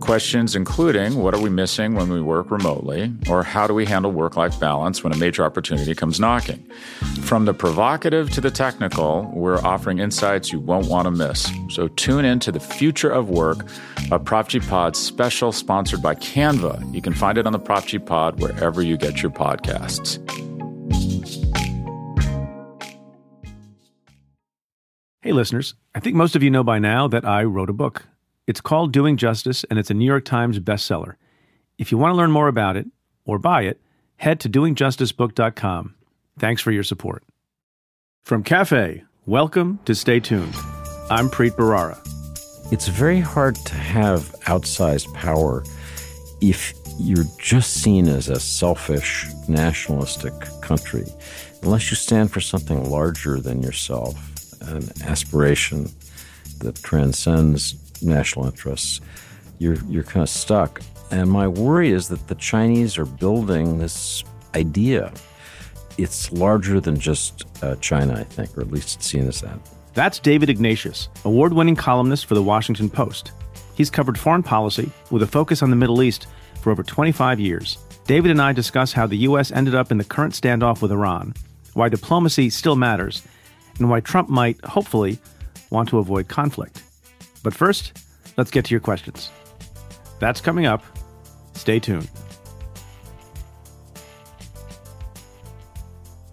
Questions including what are we missing when we work remotely, or how do we handle work life balance when a major opportunity comes knocking? From the provocative to the technical, we're offering insights you won't want to miss. So tune in to the future of work, a Prop G Pod special sponsored by Canva. You can find it on the Prop G Pod wherever you get your podcasts. Hey, listeners. I think most of you know by now that I wrote a book. It's called Doing Justice, and it's a New York Times bestseller. If you want to learn more about it or buy it, head to doingjusticebook.com. Thanks for your support. From Cafe, welcome to Stay Tuned. I'm Preet Bharara. It's very hard to have outsized power if you're just seen as a selfish, nationalistic country, unless you stand for something larger than yourself, an aspiration that transcends national interests, you're you're kind of stuck. And my worry is that the Chinese are building this idea. It's larger than just uh, China, I think, or at least it's seen as that. That's David Ignatius, award winning columnist for The Washington Post. He's covered foreign policy with a focus on the Middle East for over 25 years. David and I discuss how the U.S. ended up in the current standoff with Iran, why diplomacy still matters, and why Trump might, hopefully, want to avoid conflict. But first, let's get to your questions. That's coming up. Stay tuned.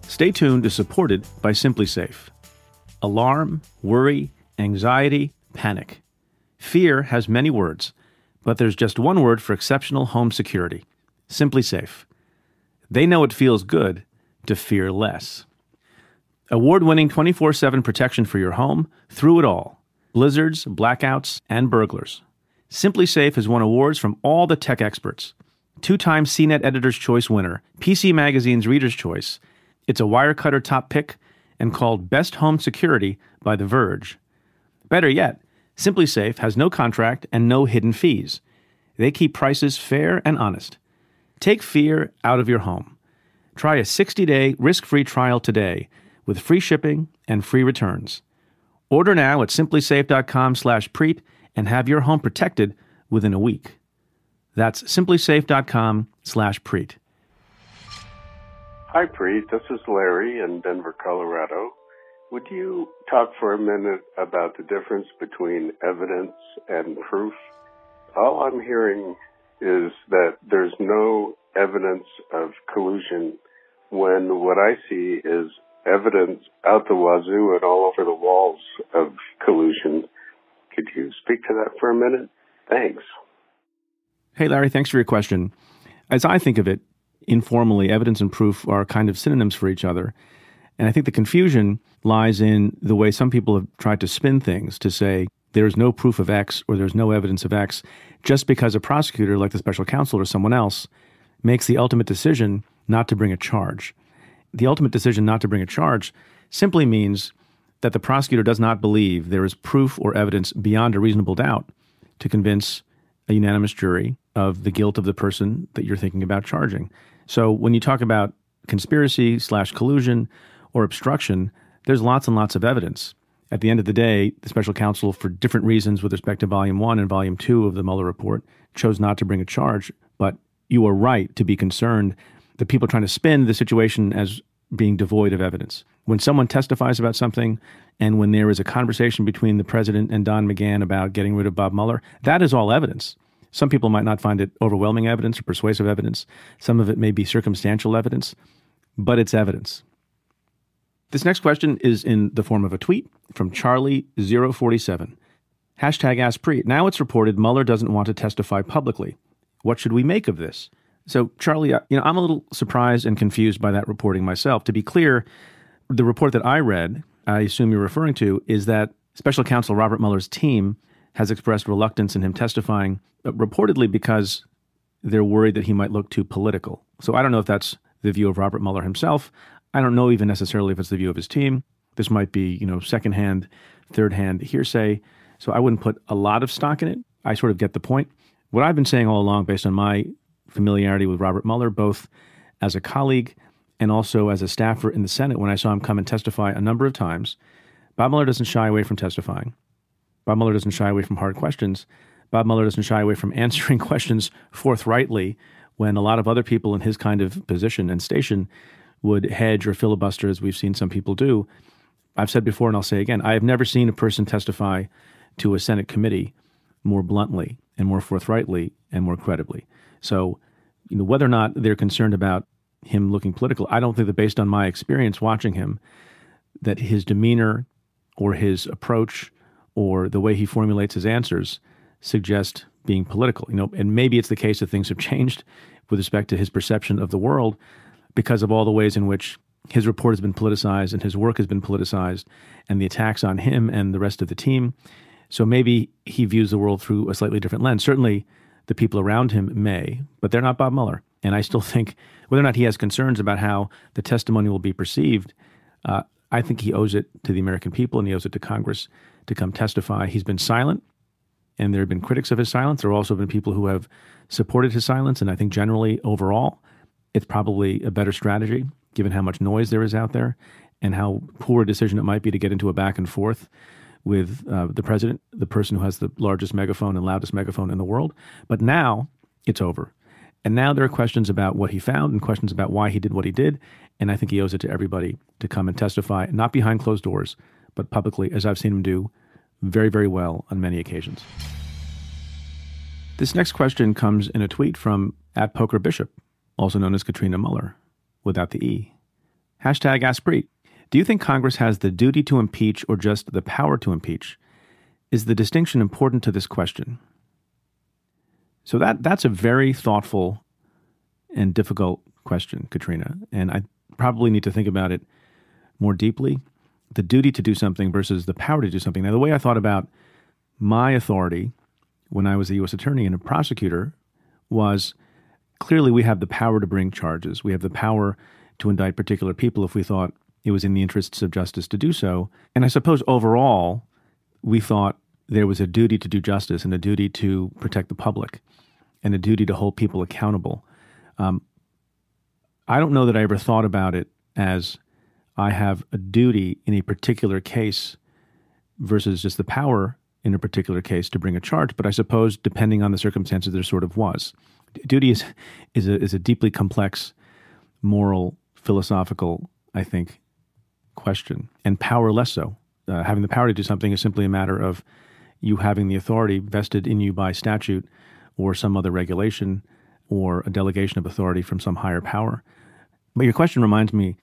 Stay tuned is supported by SimpliSafe. Alarm, worry, anxiety, panic. Fear has many words, but there's just one word for exceptional home security SimpliSafe. They know it feels good to fear less. Award winning 24 7 protection for your home through it all blizzards, blackouts, and burglars. SimpliSafe has won awards from all the tech experts. Two time CNET Editor's Choice winner, PC Magazine's Reader's Choice. It's a Wirecutter top pick and called Best Home Security by The Verge. Better yet, SimpliSafe has no contract and no hidden fees. They keep prices fair and honest. Take fear out of your home. Try a 60 day risk free trial today with free shipping and free returns. Order now at simplisafe.com slash preet and have your home protected within a week. That's simplisafe.com slash preet. Hi, Preet. This is Larry in Denver, Colorado. Would you talk for a minute about the difference between evidence and proof? All I'm hearing is that there's no evidence of collusion when what I see is evidence out the wazoo and all over the walls of collusion. Could you speak to that for a minute? Thanks. Hey, Larry, thanks for your question. As I think of it, informally, evidence and proof are kind of synonyms for each other. And I think the confusion lies in the way some people have tried to spin things to say there's no proof of X or there's no evidence of X just because a prosecutor, like the special counsel or someone else, makes the ultimate decision not to bring a charge the ultimate decision not to bring a charge simply means that the prosecutor does not believe there is proof or evidence beyond a reasonable doubt to convince a unanimous jury of the guilt of the person that you're thinking about charging. So when you talk about conspiracy slash collusion or obstruction, there's lots and lots of evidence. At the end of the day, the special counsel, for different reasons with respect to volume one and volume two of the Mueller report, chose not to bring a charge. But you are right to be concerned the people trying to spin the situation as being devoid of evidence. When someone testifies about something and when there is a conversation between the president and Don McGahn about getting rid of Bob Mueller, that is all evidence. Some people might not find it overwhelming evidence or persuasive evidence. Some of it may be circumstantial evidence, but it's evidence. This next question is in the form of a tweet from Charlie047. Hashtag Ask Preet. Now it's reported Mueller doesn't want to testify publicly. What should we make of this? So, Charlie, you know, I'm a little surprised and confused by that reporting myself. To be clear, the report that I read, I assume you're referring to, is that special counsel Robert Mueller's team has expressed reluctance in him testifying, uh, reportedly because they're worried that he might look too political. So I don't know if that's the view of Robert Mueller himself. I don't know even necessarily if it's the view of his team. This might be, you know, secondhand, third-hand hearsay. So I wouldn't put a lot of stock in it. I sort of get the point. What I've been saying all along, based on my familiarity with Robert Mueller, both as a colleague and also as a staffer in the Senate, when I saw him come and testify a number of times, Bob Mueller doesn't shy away from testifying. Bob Mueller doesn't shy away from hard questions. Bob Mueller doesn't shy away from answering questions forthrightly when a lot of other people in his kind of position and station would hedge or filibuster, as we've seen some people do. I've said before, and I'll say again, I have never seen a person testify to a Senate committee more bluntly and more forthrightly and more credibly. So, you know, whether or not they're concerned about him looking political, I don't think that based on my experience watching him, that his demeanor or his approach or the way he formulates his answers suggest being political. You know, and maybe it's the case that things have changed with respect to his perception of the world because of all the ways in which his report has been politicized and his work has been politicized and the attacks on him and the rest of the team. So maybe he views the world through a slightly different lens. Certainly, the people around him may, but they're not Bob Mueller. And I still think whether or not he has concerns about how the testimony will be perceived, uh, I think he owes it to the American people and he owes it to Congress to come testify. He's been silent, and there have been critics of his silence. There have also been people who have supported his silence. And I think generally, overall, it's probably a better strategy given how much noise there is out there and how poor a decision it might be to get into a back and forth with uh, the president, the person who has the largest megaphone and loudest megaphone in the world. But now it's over. And now there are questions about what he found and questions about why he did what he did. And I think he owes it to everybody to come and testify, not behind closed doors, but publicly, as I've seen him do very, very well on many occasions. This next question comes in a tweet from at Poker Bishop, also known as Katrina Muller, without the E. Hashtag Ask Preet. Do you think Congress has the duty to impeach or just the power to impeach? Is the distinction important to this question? So that that's a very thoughtful and difficult question, Katrina, and I probably need to think about it more deeply. The duty to do something versus the power to do something. Now, the way I thought about my authority when I was a U.S. attorney and a prosecutor was clearly we have the power to bring charges. We have the power to indict particular people if we thought it was in the interests of justice to do so. And I suppose overall, we thought there was a duty to do justice and a duty to protect the public and a duty to hold people accountable. Um, I don't know that I ever thought about it as I have a duty in a particular case versus just the power in a particular case to bring a charge. But I suppose, depending on the circumstances, there sort of was. Duty is is a, is a deeply complex moral, philosophical, I think, question, and power less so. Uh, having the power to do something is simply a matter of you having the authority vested in you by statute or some other regulation or a delegation of authority from some higher power. But your question reminds me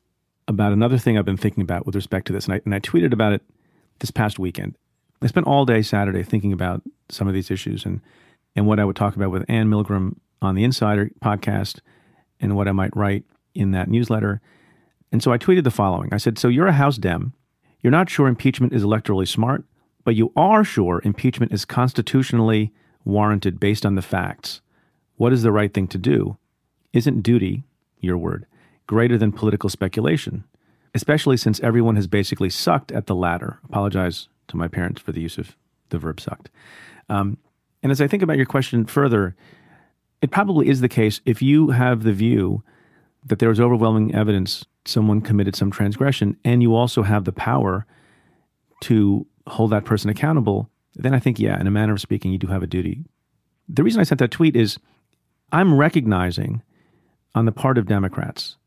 about another thing I've been thinking about with respect to this, and I, and I tweeted about it this past weekend. I spent all day Saturday thinking about some of these issues and, and what I would talk about with Anne Milgram on the Insider podcast and what I might write in that newsletter. And so I tweeted the following I said, So you're a House Dem. You're not sure impeachment is electorally smart, but you are sure impeachment is constitutionally warranted based on the facts. What is the right thing to do? Isn't duty, your word, greater than political speculation? Especially since everyone has basically sucked at the latter. Apologize to my parents for the use of the verb sucked. Um, and as I think about your question further, it probably is the case if you have the view that there is overwhelming evidence someone committed some transgression and you also have the power to hold that person accountable, then I think, yeah, in a manner of speaking, you do have a duty. The reason I sent that tweet is I'm recognizing on the part of Democrats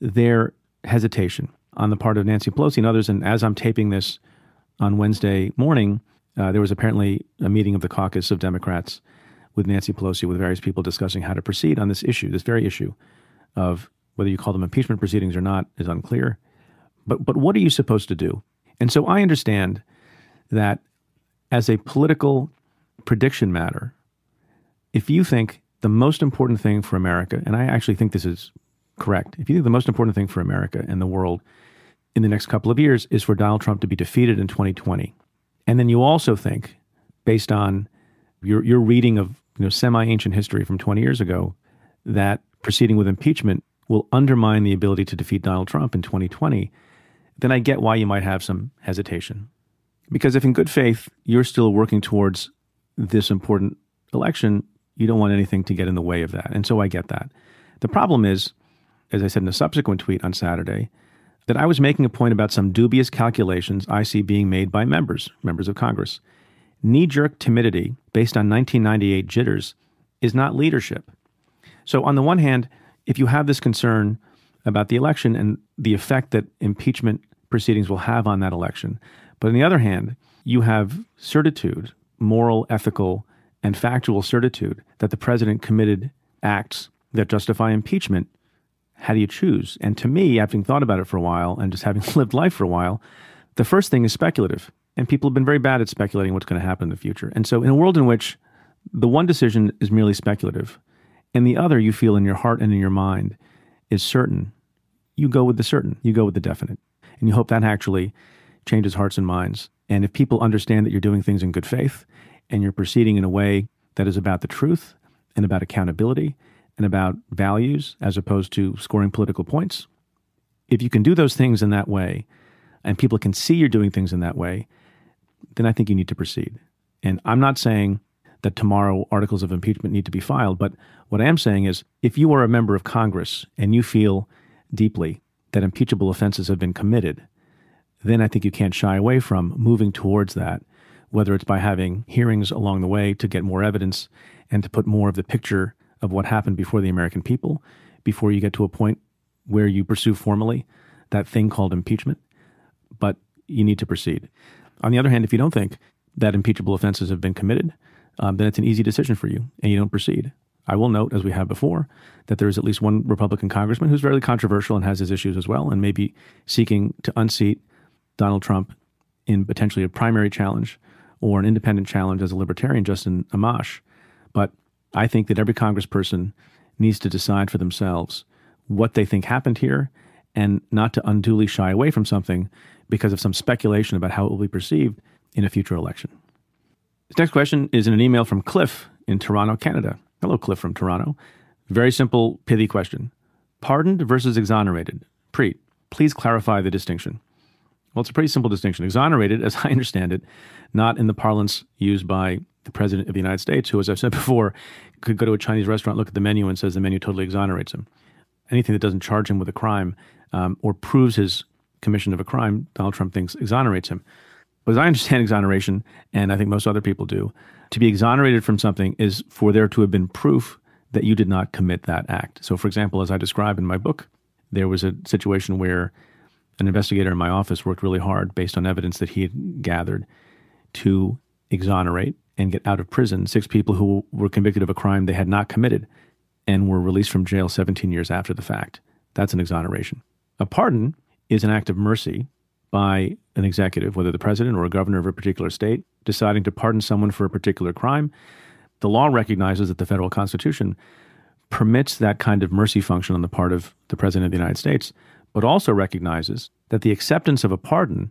their hesitation on the part of Nancy Pelosi and others. And as I'm taping this on Wednesday morning, uh, there was apparently a meeting of the caucus of Democrats with Nancy Pelosi, with various people discussing how to proceed on this issue, this very issue of whether you call them impeachment proceedings or not is unclear. But but what are you supposed to do? And so I understand that as a political prediction matter, if you think the most important thing for America, and I actually think this is correct, if you think the most important thing for America and the world in the next couple of years is for Donald Trump to be defeated in 2020, and then you also think, based on your your reading of you know semi ancient history from 20 years ago, that proceeding with impeachment will undermine the ability to defeat Donald Trump in 2020, then I get why you might have some hesitation. Because if in good faith you're still working towards this important election, you don't want anything to get in the way of that. And so I get that. The problem is, as I said in a subsequent tweet on Saturday, that I was making a point about some dubious calculations I see being made by members, members of Congress. Knee jerk timidity based on 1998 jitters is not leadership. So, on the one hand, if you have this concern about the election and the effect that impeachment proceedings will have on that election, but on the other hand, you have certitude, moral, ethical, and factual certitude that the president committed acts that justify impeachment, how do you choose? And to me, having thought about it for a while and just having lived life for a while, the first thing is speculative. And people have been very bad at speculating what's going to happen in the future. And so, in a world in which the one decision is merely speculative, and the other you feel in your heart and in your mind is certain, you go with the certain, you go with the definite. And you hope that actually changes hearts and minds. And if people understand that you're doing things in good faith and you're proceeding in a way that is about the truth and about accountability and about values as opposed to scoring political points, if you can do those things in that way and people can see you're doing things in that way, then I think you need to proceed. And I'm not saying that tomorrow articles of impeachment need to be filed. But what I am saying is if you are a member of Congress and you feel deeply that impeachable offenses have been committed, then I think you can't shy away from moving towards that, whether it's by having hearings along the way to get more evidence and to put more of the picture of what happened before the American people, before you get to a point where you pursue formally that thing called impeachment. But you need to proceed. On the other hand, if you don't think that impeachable offenses have been committed, um, then it's an easy decision for you and you don't proceed. I will note, as we have before, that there is at least one Republican congressman who's very controversial and has his issues as well, and may be seeking to unseat Donald Trump in potentially a primary challenge or an independent challenge as a libertarian, Justin Amash. But I think that every congressperson needs to decide for themselves what they think happened here and not to unduly shy away from something because of some speculation about how it will be perceived in a future election. This next question is in an email from Cliff in Toronto, Canada. Hello, Cliff from Toronto. Very simple, pithy question. Pardoned versus exonerated. Preet, please clarify the distinction. Well, it's a pretty simple distinction. Exonerated, as I understand it, not in the parlance used by the President of the United States, who, as I've said before, could go to a Chinese restaurant, look at the menu, and says the menu totally exonerates him. Anything that doesn't charge him with a crime um, or proves his commission of a crime, Donald Trump thinks exonerates him. But as I understand exoneration, and I think most other people do, to be exonerated from something is for there to have been proof that you did not commit that act. So, for example, as I describe in my book, there was a situation where an investigator in my office worked really hard based on evidence that he had gathered to exonerate and get out of prison six people who were convicted of a crime they had not committed and were released from jail 17 years after the fact. That's an exoneration. A pardon is an act of mercy by an executive, whether the president or a governor of a particular state, deciding to pardon someone for a particular crime. The law recognizes that the federal constitution permits that kind of mercy function on the part of the president of the United States, but also recognizes that the acceptance of a pardon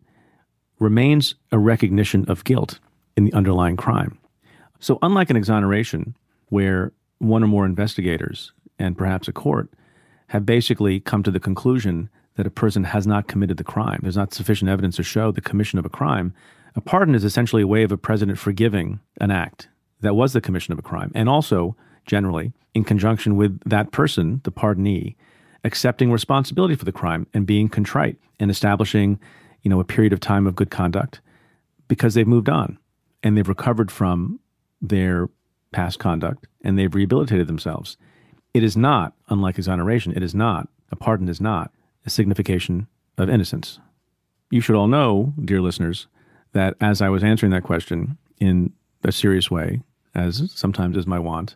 remains a recognition of guilt in the underlying crime. So, unlike an exoneration, where one or more investigators and perhaps a court have basically come to the conclusion that a person has not committed the crime. There's not sufficient evidence to show the commission of a crime. A pardon is essentially a way of a president forgiving an act that was the commission of a crime, and also, generally, in conjunction with that person, the pardonee, accepting responsibility for the crime and being contrite and establishing, you know, a period of time of good conduct because they've moved on and they've recovered from their past conduct and they've rehabilitated themselves. It is not, unlike exoneration, it is not, a pardon is not a signification of innocence. You should all know, dear listeners, that as I was answering that question in a serious way, as sometimes is my wont,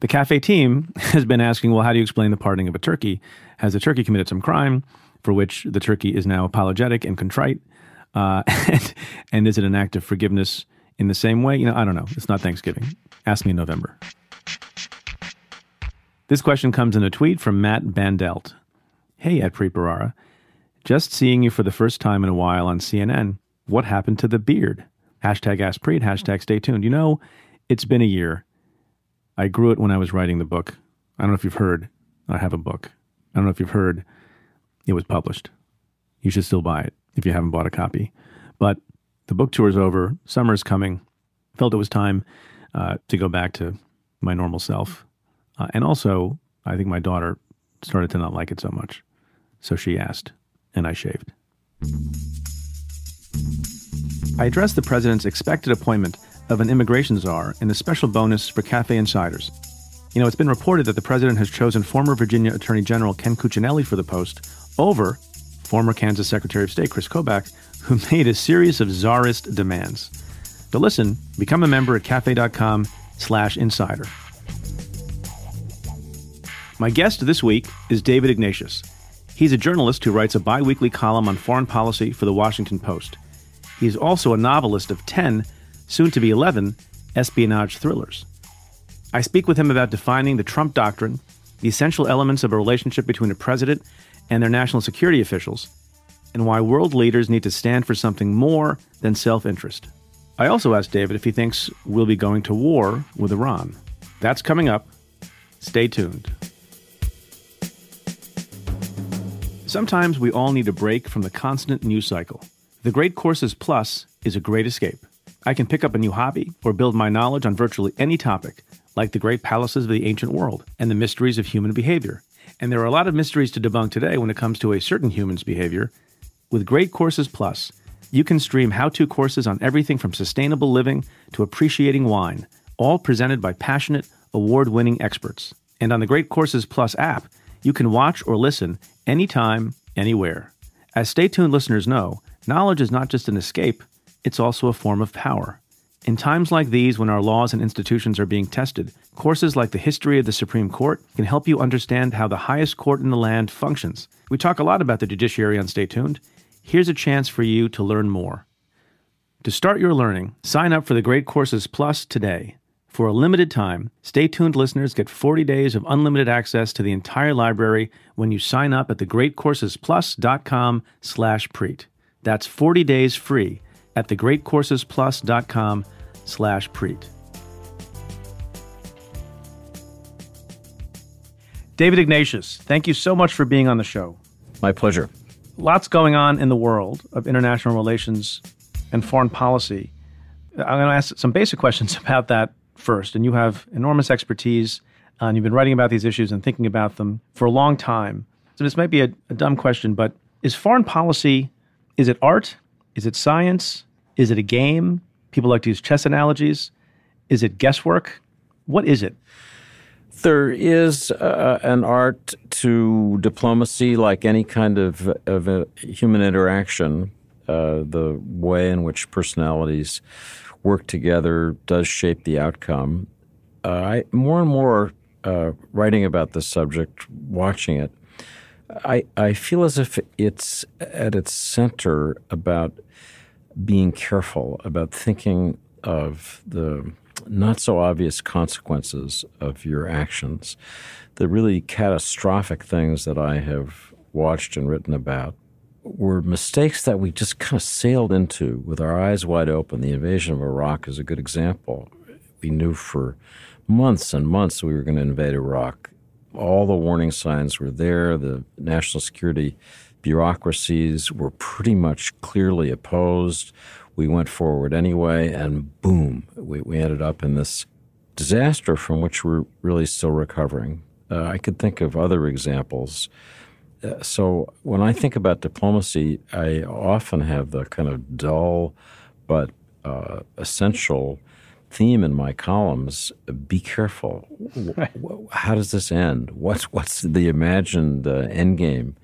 the cafe team has been asking, well, how do you explain the pardoning of a turkey? Has the turkey committed some crime? for which the turkey is now apologetic and contrite? Uh, and, and is it an act of forgiveness in the same way? You know, I don't know. It's not Thanksgiving. Ask me in November. This question comes in a tweet from Matt Bandelt. Hey, at Preet Just seeing you for the first time in a while on CNN. What happened to the beard? Hashtag Ask Preet, hashtag stay tuned. You know, it's been a year. I grew it when I was writing the book. I don't know if you've heard. I have a book. I don't know if you've heard. It was published. You should still buy it if you haven't bought a copy. But the book tour is over. Summer is coming. Felt it was time uh, to go back to my normal self. Uh, and also, I think my daughter started to not like it so much. So she asked, and I shaved. I addressed the president's expected appointment of an immigration czar and a special bonus for Cafe Insiders. You know, it's been reported that the president has chosen former Virginia Attorney General Ken Cuccinelli for the post over former Kansas Secretary of State Chris Kobach, who made a series of czarist demands. To listen, become a member at cafe.com slash insider. My guest this week is David Ignatius. He's a journalist who writes a biweekly column on foreign policy for the Washington Post. He's also a novelist of 10, soon to be 11, espionage thrillers. I speak with him about defining the Trump doctrine, the essential elements of a relationship between a president and their national security officials, and why world leaders need to stand for something more than self interest. I also asked David if he thinks we'll be going to war with Iran. That's coming up. Stay tuned. Sometimes we all need a break from the constant news cycle. The Great Courses Plus is a great escape. I can pick up a new hobby or build my knowledge on virtually any topic, like the great palaces of the ancient world and the mysteries of human behavior. And there are a lot of mysteries to debunk today when it comes to a certain human's behavior. With Great Courses Plus, you can stream how to courses on everything from sustainable living to appreciating wine, all presented by passionate, award winning experts. And on the Great Courses Plus app, you can watch or listen anytime, anywhere. As Stay Tuned listeners know, knowledge is not just an escape, it's also a form of power. In times like these, when our laws and institutions are being tested, courses like the History of the Supreme Court can help you understand how the highest court in the land functions. We talk a lot about the judiciary on Stay Tuned. Here's a chance for you to learn more. To start your learning, sign up for the Great Courses Plus today. For a limited time, Stay Tuned listeners get 40 days of unlimited access to the entire library when you sign up at thegreatcoursesplus.com slash preet. That's 40 days free at thegreatcoursesplus.com slash preet. David Ignatius, thank you so much for being on the show. My pleasure. Lots going on in the world of international relations and foreign policy. I'm going to ask some basic questions about that first. And you have enormous expertise, uh, and you've been writing about these issues and thinking about them for a long time. So this might be a, a dumb question, but is foreign policy, is it art? Is it science? Is it a game? People like to use chess analogies. Is it guesswork? What is it? There is uh, an art to diplomacy, like any kind of, of human interaction. Uh, the way in which personalities work together does shape the outcome. Uh, I more and more uh, writing about this subject, watching it, I, I feel as if it's at its center about being careful, about thinking of the not so obvious consequences of your actions, the really catastrophic things that I have watched and written about were mistakes that we just kind of sailed into with our eyes wide open. The invasion of Iraq is a good example. We knew for months and months we were going to invade Iraq. All the warning signs were there. The national security bureaucracies were pretty much clearly opposed. We went forward anyway, and boom, we, we ended up in this disaster from which we're really still recovering. Uh, I could think of other examples. Uh, so when I think about diplomacy, I often have the kind of dull but uh, essential theme in my columns: be careful. How does this end? What's what's the imagined uh, end game?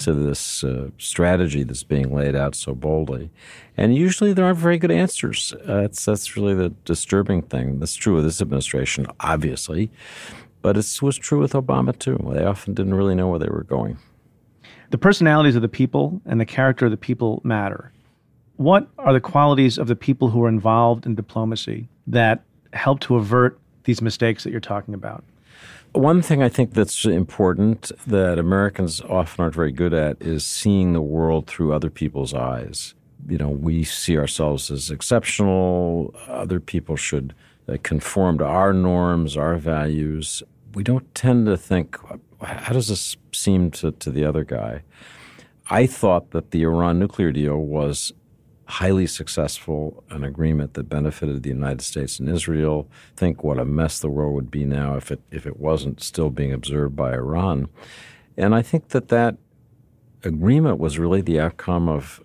to this uh, strategy that's being laid out so boldly. And usually there aren't very good answers. Uh, that's really the disturbing thing. That's true of this administration, obviously, but it was true with Obama too. They often didn't really know where they were going. The personalities of the people and the character of the people matter. What are the qualities of the people who are involved in diplomacy that help to avert these mistakes that you're talking about? One thing I think that's important that Americans often aren't very good at is seeing the world through other people's eyes. You know, we see ourselves as exceptional. Other people should uh, conform to our norms, our values. We don't tend to think, how does this seem to, to the other guy? I thought that the Iran nuclear deal was highly successful, an agreement that benefited the United States and Israel. Think what a mess the world would be now if it if it wasn't still being observed by Iran. And I think that that agreement was really the outcome of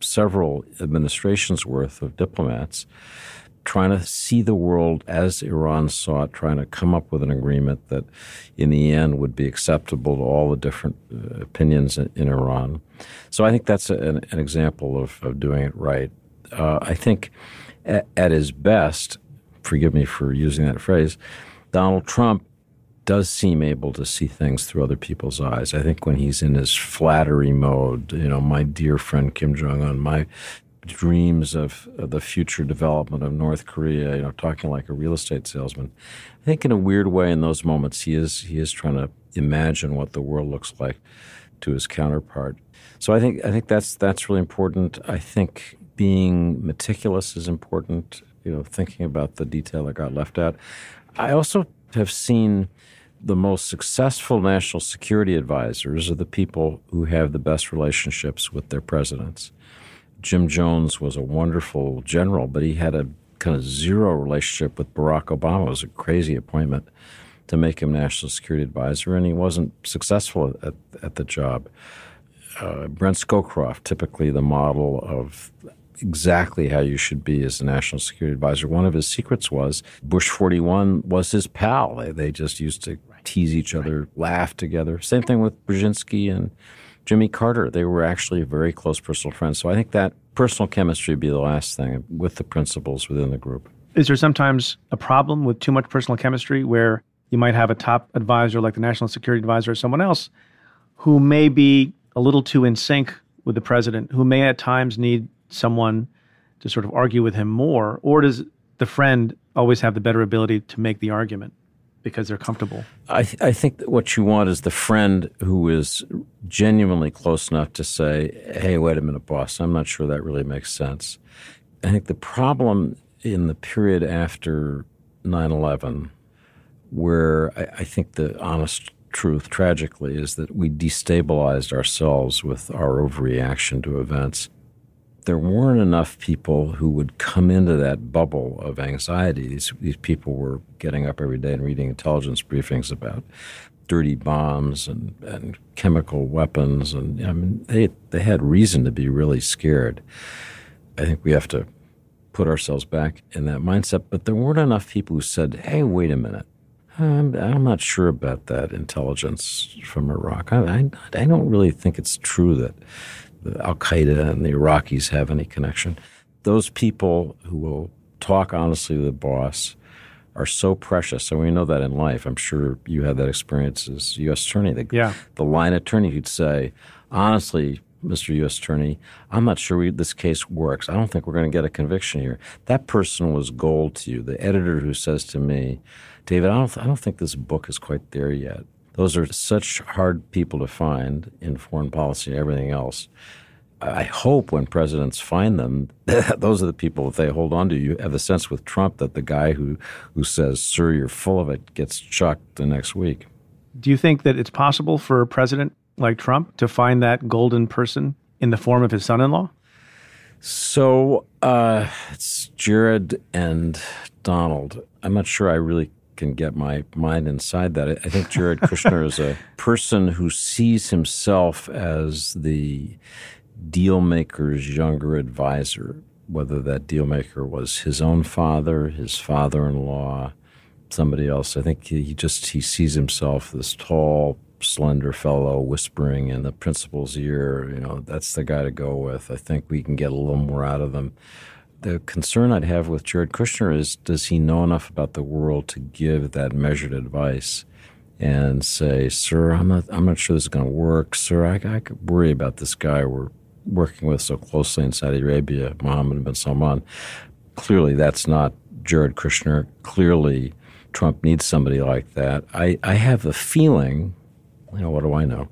several administrations worth of diplomats trying to see the world as Iran saw it, trying to come up with an agreement that in the end would be acceptable to all the different uh, opinions in, in, Iran. So I think that's a, an, an, example of, of doing it right. Uh, I think at, at his best, forgive me for using that phrase, Donald Trump does seem able to see things through other people's eyes. I think when he's in his flattery mode, you know, my dear friend Kim Jong Un, my dreams of, of, the future development of North Korea, you know, talking like a real estate salesman. I think in a weird way in those moments he is he is trying to imagine what the world looks like to his counterpart. So I think I think that's that's really important. I think being meticulous is important, you know, thinking about the detail that got left out. I also have seen the most successful national security advisors are the people who have the best relationships with their presidents. Jim Jones was a wonderful general, but he had a kind of zero relationship with Barack Obama. It was a crazy appointment to make him national security advisor, and he wasn't successful at, at the job. Uh, Brent Scowcroft, typically the model of exactly how you should be as a national security advisor. One of his secrets was Bush 41 was his pal. They, they just used to tease each other, laugh together. Same thing with Brzezinski and Jimmy Carter. They were actually very close personal friends. So I think that personal chemistry would be the last thing with the principals within the group. Is there sometimes a problem with too much personal chemistry where you might have a top advisor like the national security advisor or someone else who may be a little too in sync with the president, who may at times need someone to sort of argue with him more? Or does the friend always have the better ability to make the argument? Because they're comfortable. I, th- I think what you want is the friend who is genuinely close enough to say, hey, wait a minute, boss, I'm not sure that really makes sense. I think the problem in the period after 9 11, where I, I think the honest truth, tragically, is that we destabilized ourselves with our overreaction to events there weren't enough people who would come into that bubble of anxiety. These, these people were getting up every day and reading intelligence briefings about dirty bombs and, and chemical weapons, and I mean, they they had reason to be really scared. I think we have to put ourselves back in that mindset. But there weren't enough people who said, "Hey, wait a minute." I'm, I'm not sure about that intelligence from Iraq. I, I, I don't really think it's true that Al Qaeda and the Iraqis have any connection. Those people who will talk honestly to the boss are so precious. And we know that in life. I'm sure you had that experience as U.S. Attorney. The, yeah. the line attorney who'd say, honestly, Mr. U.S. Attorney, I'm not sure we, this case works. I don't think we're going to get a conviction here. That person was gold to you. The editor who says to me, David, I don't, I don't think this book is quite there yet. Those are such hard people to find in foreign policy and everything else. I hope when presidents find them, those are the people that they hold on to. You have the sense with Trump that the guy who, who says, Sir, you're full of it, gets chucked the next week. Do you think that it's possible for a president like Trump to find that golden person in the form of his son in law? So uh, it's Jared and Donald. I'm not sure I really can get my mind inside that. I think Jared Kushner is a person who sees himself as the deal maker's younger advisor, whether that deal maker was his own father, his father in law, somebody else. I think he just he sees himself this tall, slender fellow whispering in the principal's ear, you know, that's the guy to go with. I think we can get a little more out of them the concern I'd have with Jared Kushner is does he know enough about the world to give that measured advice and say, "Sir, I'm not, I'm not sure this is going to work. Sir, I, I could worry about this guy we're working with so closely in Saudi Arabia, Mohammed bin Salman." Clearly, that's not Jared Kushner. Clearly, Trump needs somebody like that. I, I have a feeling, you know, what do I know?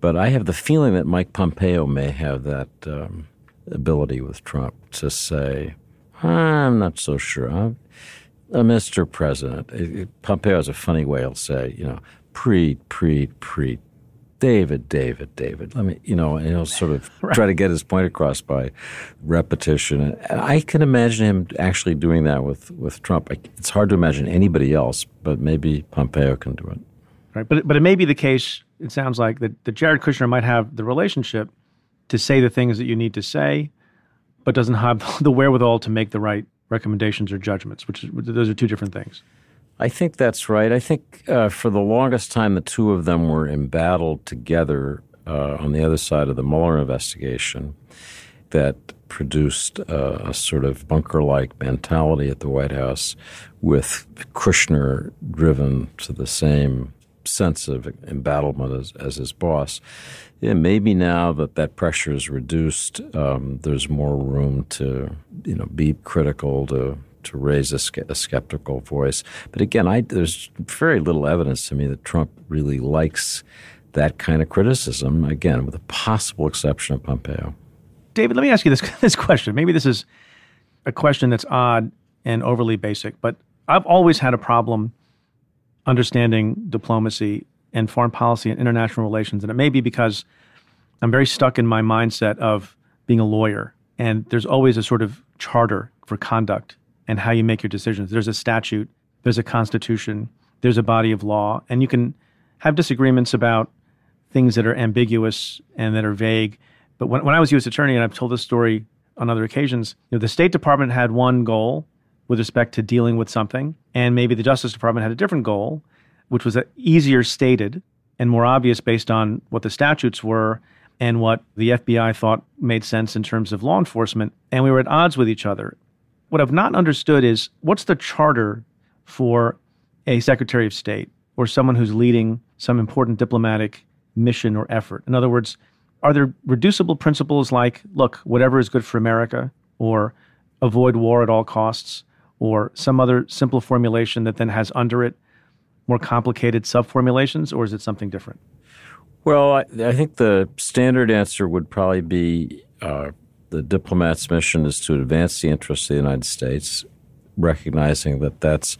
But I have the feeling that Mike Pompeo may have that um, ability with Trump to say, I'm not so sure. I'm, uh, Mr. President, Pompeo has a funny way he'll say, you know, pre, pre, pre, David, David, David. Let me, you know, and he'll sort of right. try to get his point across by repetition. And I can imagine him actually doing that with, with Trump. It's hard to imagine anybody else, but maybe Pompeo can do it. Right, but but it may be the case. It sounds like that, that Jared Kushner might have the relationship to say the things that you need to say, but doesn't have the wherewithal to make the right recommendations or judgments. Which is, those are two different things. I think that's right. I think uh, for the longest time, the two of them were embattled together uh, on the other side of the Mueller investigation that produced uh, a sort of bunker like mentality at the White House with Kushner driven to the same sense of embattlement as, as his boss. Yeah, maybe now that that pressure is reduced, um, there's more room to you know be critical to to raise a, a, skeptical voice. But again, I, there's very little evidence to me that Trump really likes that kind of criticism. Again, with a possible exception of Pompeo. David, let me ask you this this question. Maybe this is a question that's odd and overly basic, but I've always had a problem understanding diplomacy and foreign policy and international relations, and it may be because I'm very stuck in my mindset of being a lawyer, and there's always a sort of charter for conduct and how you make your decisions. There's a statute, there's a constitution, there's a body of law, and you can have disagreements about things that are ambiguous and that are vague. But when, when I was U.S. attorney, and I've told this story on other occasions, you know, the State Department had one goal with respect to dealing with something, and maybe the Justice Department had a different goal, which was easier stated and more obvious based on what the statutes were and what the FBI thought made sense in terms of law enforcement. And we were at odds with each other what I've not understood is what's the charter for a Secretary of State or someone who's leading some important diplomatic mission or effort? In other words, are there reducible principles like, look, whatever is good for America, or avoid war at all costs, or some other simple formulation that then has under it more complicated sub formulations, or is it something different? Well, I, I, think the standard answer would probably be uh, the diplomat's mission is to advance the interests of the United States, recognizing that that's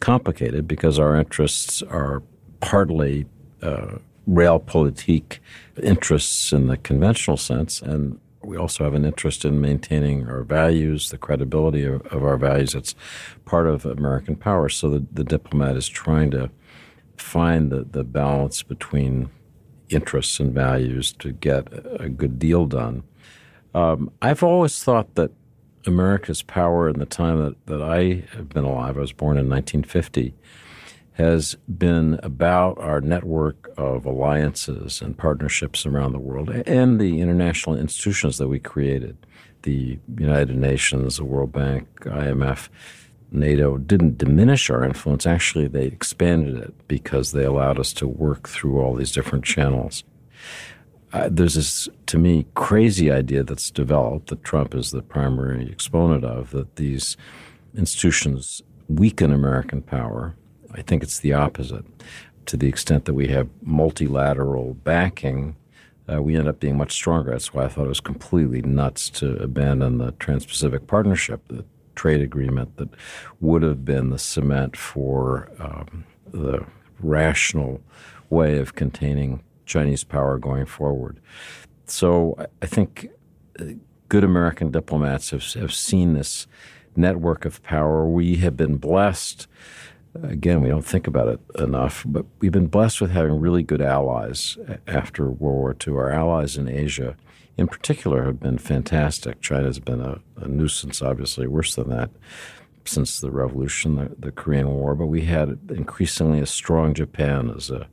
complicated because our interests are partly uh, realpolitik interests in the conventional sense, and we also have an interest in maintaining our values, the credibility of, of our values. It's part of American power. So the, the diplomat is trying to find the, the balance between interests and values to get a good deal done. Um, I've always thought that America's power in the time that, that I have been alive, I was born in 1950, has been about our network of alliances and partnerships around the world and the international institutions that we created. The United Nations, the World Bank, IMF, NATO didn't diminish our influence. Actually, they expanded it because they allowed us to work through all these different channels uh, there's this, to me, crazy idea that's developed that Trump is the primary exponent of that these institutions weaken American power. I think it's the opposite. To the extent that we have multilateral backing, uh, we end up being much stronger. That's why I thought it was completely nuts to abandon the Trans Pacific Partnership, the trade agreement that would have been the cement for um, the rational way of containing Chinese power going forward. So I think uh, good American diplomats have, have seen this network of power. We have been blessed. Again, we don't think about it enough, but we've been blessed with having really good allies after World War II. Our allies in Asia, in particular, have been fantastic. China's been a, a nuisance, obviously, worse than that since the revolution, the, the Korean War, but we had increasingly a strong Japan as a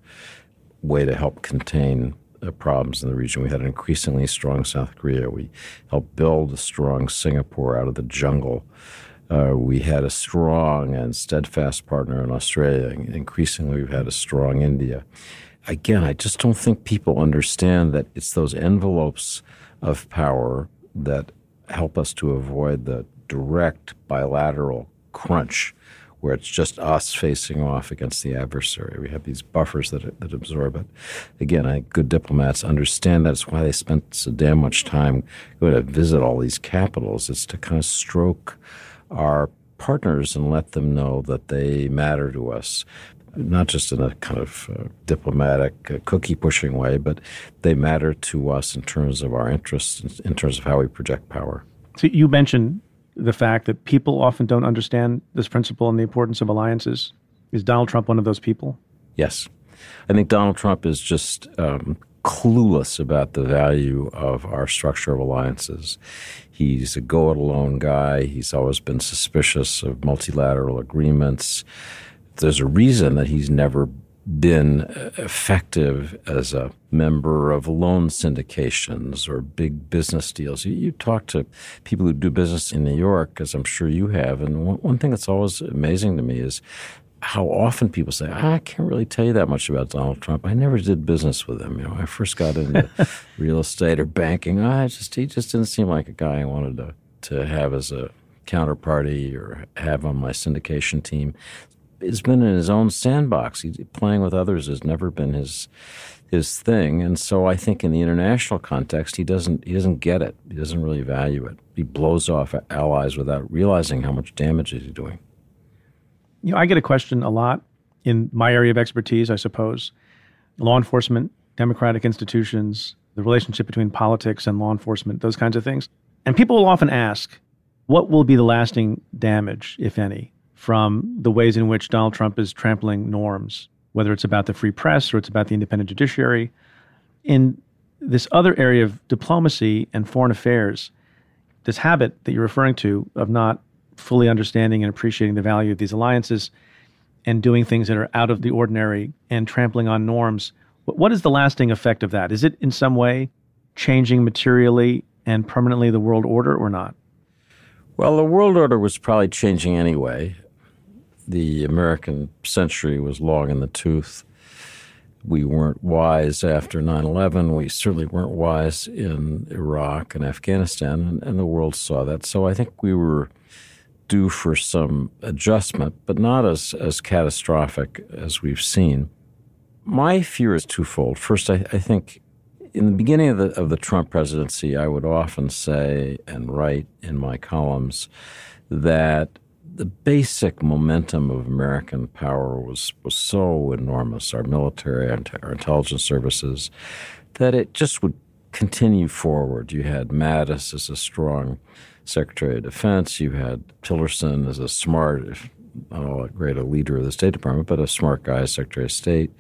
way to help contain uh, problems in the region. We had an increasingly strong South Korea. We helped build a strong Singapore out of the jungle. Uh, we had a strong and steadfast partner in Australia. Increasingly, we've had a strong India. Again, I just don't think people understand that it's those envelopes of power that help us to avoid the direct bilateral crunch where it's just us facing off against the adversary. We have these buffers that, that absorb it. Again, I good diplomats understand that's why they spent so damn much time going to visit all these capitals. It's to kind of stroke our partners and let them know that they matter to us. Not just in a kind of uh, diplomatic, uh, cookie pushing way, but they matter to us in terms of our interests, in terms of how we project power. So you mentioned the fact that people often don't understand this principle and the importance of alliances. Is Donald Trump one of those people? Yes. I think Donald Trump is just um, clueless about the value of our structure of alliances. He's a go it alone guy. He's always been suspicious of multilateral agreements. There's a reason that he's never been effective as a member of loan syndications or big business deals. You, you, talk to people who do business in New York, as I'm sure you have, and one, one thing that's always amazing to me is how often people say, I can't really tell you that much about Donald Trump. I never did business with him. You know, I first got into real estate or banking. I just he just didn't seem like a guy I wanted to to have as a counterparty or have on my syndication team. He's been in his own sandbox. He, playing with others has never been his his thing, and so I think in the international context, he doesn't he doesn't get it. He doesn't really value it. He blows off allies without realizing how much damage he's doing. You know, I get a question a lot in my area of expertise, I suppose. Law enforcement, democratic institutions, the relationship between politics and law enforcement, those kinds of things. And people will often ask, what will be the lasting damage, if any, from the ways in which Donald Trump is trampling norms, whether it's about the free press or it's about the independent judiciary? In this other area of diplomacy and foreign affairs, this habit that you're referring to of not fully understanding and appreciating the value of these alliances and doing things that are out of the ordinary and trampling on norms. What is the lasting effect of that? Is it in some way changing materially and permanently the world order or not? Well, the world order was probably changing anyway. The American century was long in the tooth. We weren't wise after 9 11. We certainly weren't wise in Iraq and Afghanistan, and, and the world saw that. So I think we were due for some adjustment, but not as, as catastrophic as we've seen. My fear is twofold. First, I, I think in the beginning of the, of the Trump presidency, I would often say and write in my columns that the basic momentum of American power was, was so enormous, our military, our intelligence services, that it just would continue forward. You had Mattis as a strong Secretary of Defense. You had Tillerson as a smart, not all that great a leader of the State Department, but a smart guy Secretary of State.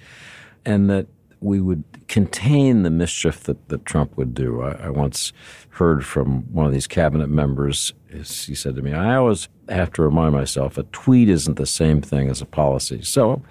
And that we would contain the mischief that, that Trump would do. I, I once heard from one of these cabinet members, he said to me, I always have to remind myself a tweet isn't the same thing as a policy. So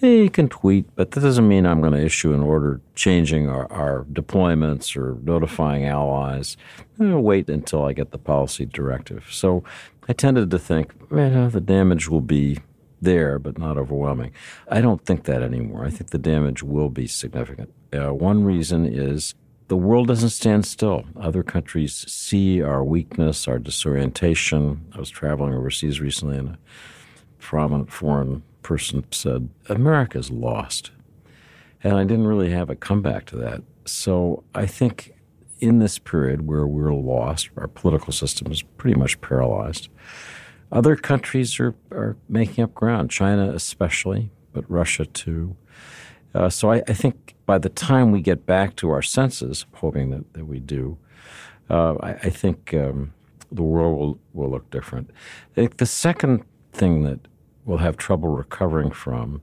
hey, you can tweet, but that doesn't mean I'm going to issue an order changing our, our deployments or notifying allies. To wait until I get the policy directive. So I tended to think, man, the damage will be there, but not overwhelming. I don't think that anymore. I think the damage will be significant. Uh, one reason is the world doesn't stand still. Other countries see our weakness, our disorientation. I was traveling overseas recently, and a prominent foreign person said, America's lost. And I didn't really have a comeback to that. So I think in this period where we're lost, our political system is pretty much paralyzed. Other countries are, are making up ground, China especially, but Russia too. Uh, so I, I, think by the time we get back to our senses, hoping that, that we do, uh, I, I, think um, the world will, will look different. I think the second thing that we'll have trouble recovering from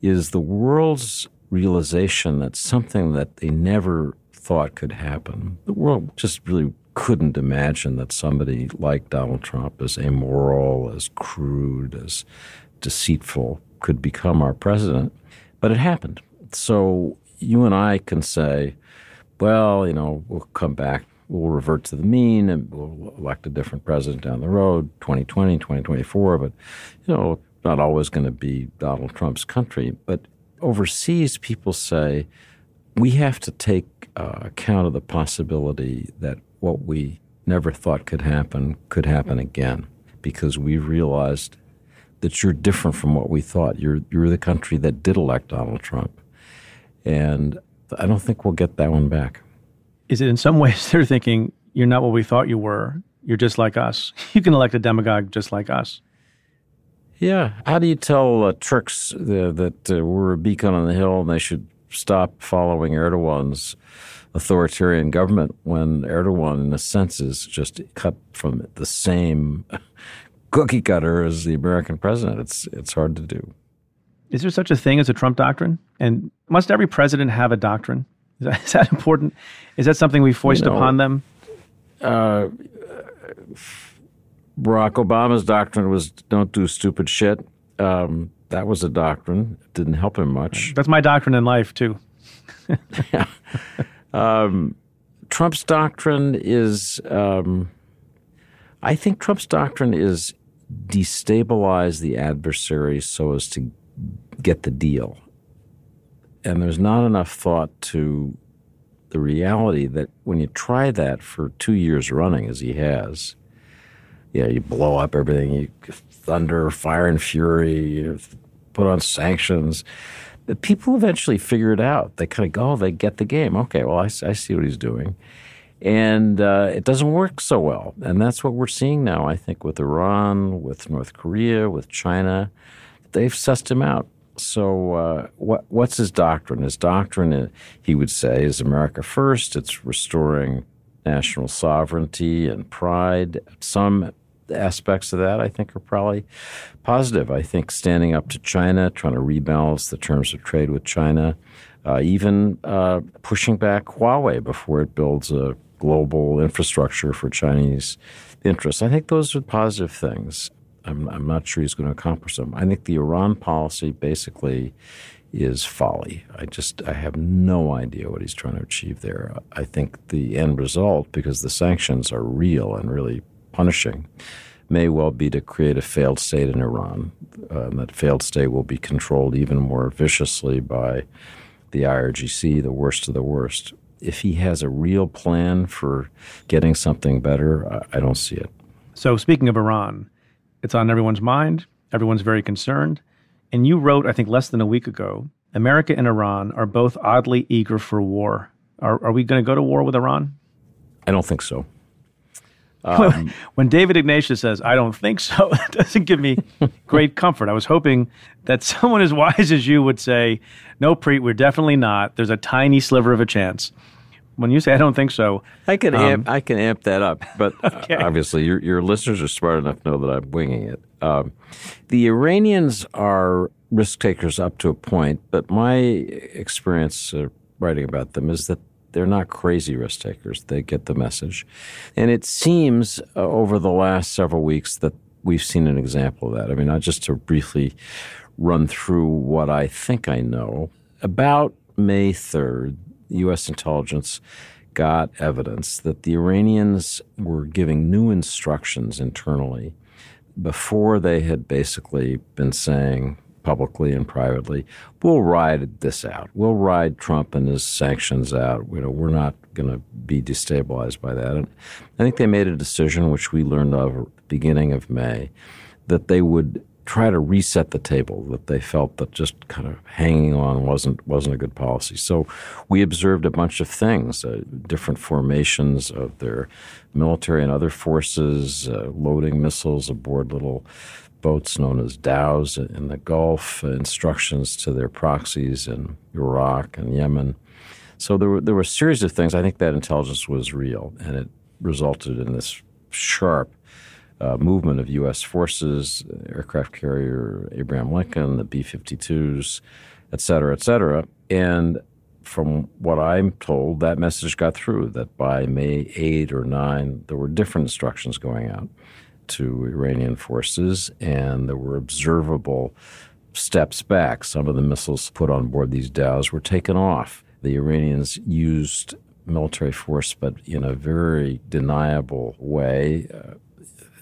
is the world's realization that something that they never thought could happen. The world just really couldn't imagine that somebody like Donald Trump, as immoral, as crude, as deceitful, could become our president. But it happened. So you and I can say, well, you know, we'll come back we'll revert to the mean and we'll elect a different president down the road, 2020, 2024. But, you know, not always going to be Donald Trump's country. But overseas, people say we have to take uh, account of the possibility that what we never thought could happen could happen again because we realized that you're different from what we thought. You're you're the country that did elect Donald Trump, and I don't think we'll get that one back. Is it in some ways they're thinking you're not what we thought you were? You're just like us. You can elect a demagogue just like us. Yeah. How do you tell uh, Turks uh, that uh, we're a beacon on the hill and they should stop following Erdogan's authoritarian government when Erdogan, in a sense, is just cut from the same cookie cutter as the American president? It's it's hard to do. Is there such a thing as a Trump doctrine? And must every president have a doctrine? Is that, is that important? Is that something we foist you know, upon them? Uh, Barack Obama's doctrine was don't do stupid shit. Um, that was a doctrine. It didn't help him much. That's my doctrine in life, too. yeah. Um, Trump's doctrine is, um, I think Trump's doctrine is destabilize the adversary so as to get the deal. And there's not enough thought to the reality that when you try that for two years running, as he has, yeah, you blow up everything, you thunder, fire and fury, you put on sanctions. But people eventually figure it out. They kind of go, oh, they get the game. Okay, well, I, I see what he's doing. And uh, it doesn't work so well. And that's what we're seeing now, I think, with Iran, with North Korea, with China. They've sussed him out. So, uh, what, what's his doctrine? His doctrine, uh, he would say, is America first. It's restoring national sovereignty and pride. Some aspects of that I think are probably positive. I think standing up to China, trying to rebalance the terms of trade with China, uh, even uh, pushing back Huawei before it builds a global infrastructure for Chinese interests. I think those are positive things. I'm, I'm not sure he's going to accomplish them. I think the Iran policy basically is folly. I just I have no idea what he's trying to achieve there. I think the end result, because the sanctions are real and really punishing, may well be to create a failed state in Iran. Uh, that failed state will be controlled even more viciously by the IRGC, the worst of the worst. If he has a real plan for getting something better, I, I don't see it. So, speaking of Iran, it's on everyone's mind. Everyone's very concerned. And you wrote, I think, less than a week ago America and Iran are both oddly eager for war. Are, are we going to go to war with Iran? I don't think so. Um, when David Ignatius says, I don't think so, it doesn't give me great comfort. I was hoping that someone as wise as you would say, No, Preet, we're definitely not. There's a tiny sliver of a chance. When you say I don't think so, I can um, amp, I can amp that up. But okay. obviously, your your listeners are smart enough to know that I'm winging it. Um, the Iranians are risk takers up to a point, but my experience uh, writing about them is that they're not crazy risk takers. They get the message. And it seems uh, over the last several weeks that we've seen an example of that. I mean, not just to briefly run through what I think I know. About May 3rd, U.S. intelligence got evidence that the Iranians were giving new instructions internally before they had basically been saying, publicly and privately, we'll ride this out. We'll ride Trump and his sanctions out. You know, we're not going to be destabilized by that. And I think they made a decision, which we learned of beginning of May, that they would try to reset the table that they felt that just kind of hanging on wasn't wasn't a good policy. So we observed a bunch of things, uh, different formations of their military and other forces, uh, loading missiles aboard little boats known as dhows in the Gulf, instructions to their proxies in Iraq and Yemen. So there were, there were a series of things. I think that intelligence was real, and it resulted in this sharp uh, movement of U.S. forces, aircraft carrier Abraham Lincoln, the B 52s, et cetera, et cetera. And from what I'm told, that message got through that by May 8 or 9, there were different instructions going out to Iranian forces, and there were observable steps back. Some of the missiles put on board these dhows were taken off. The Iranians used military force, but in a very deniable way, uh,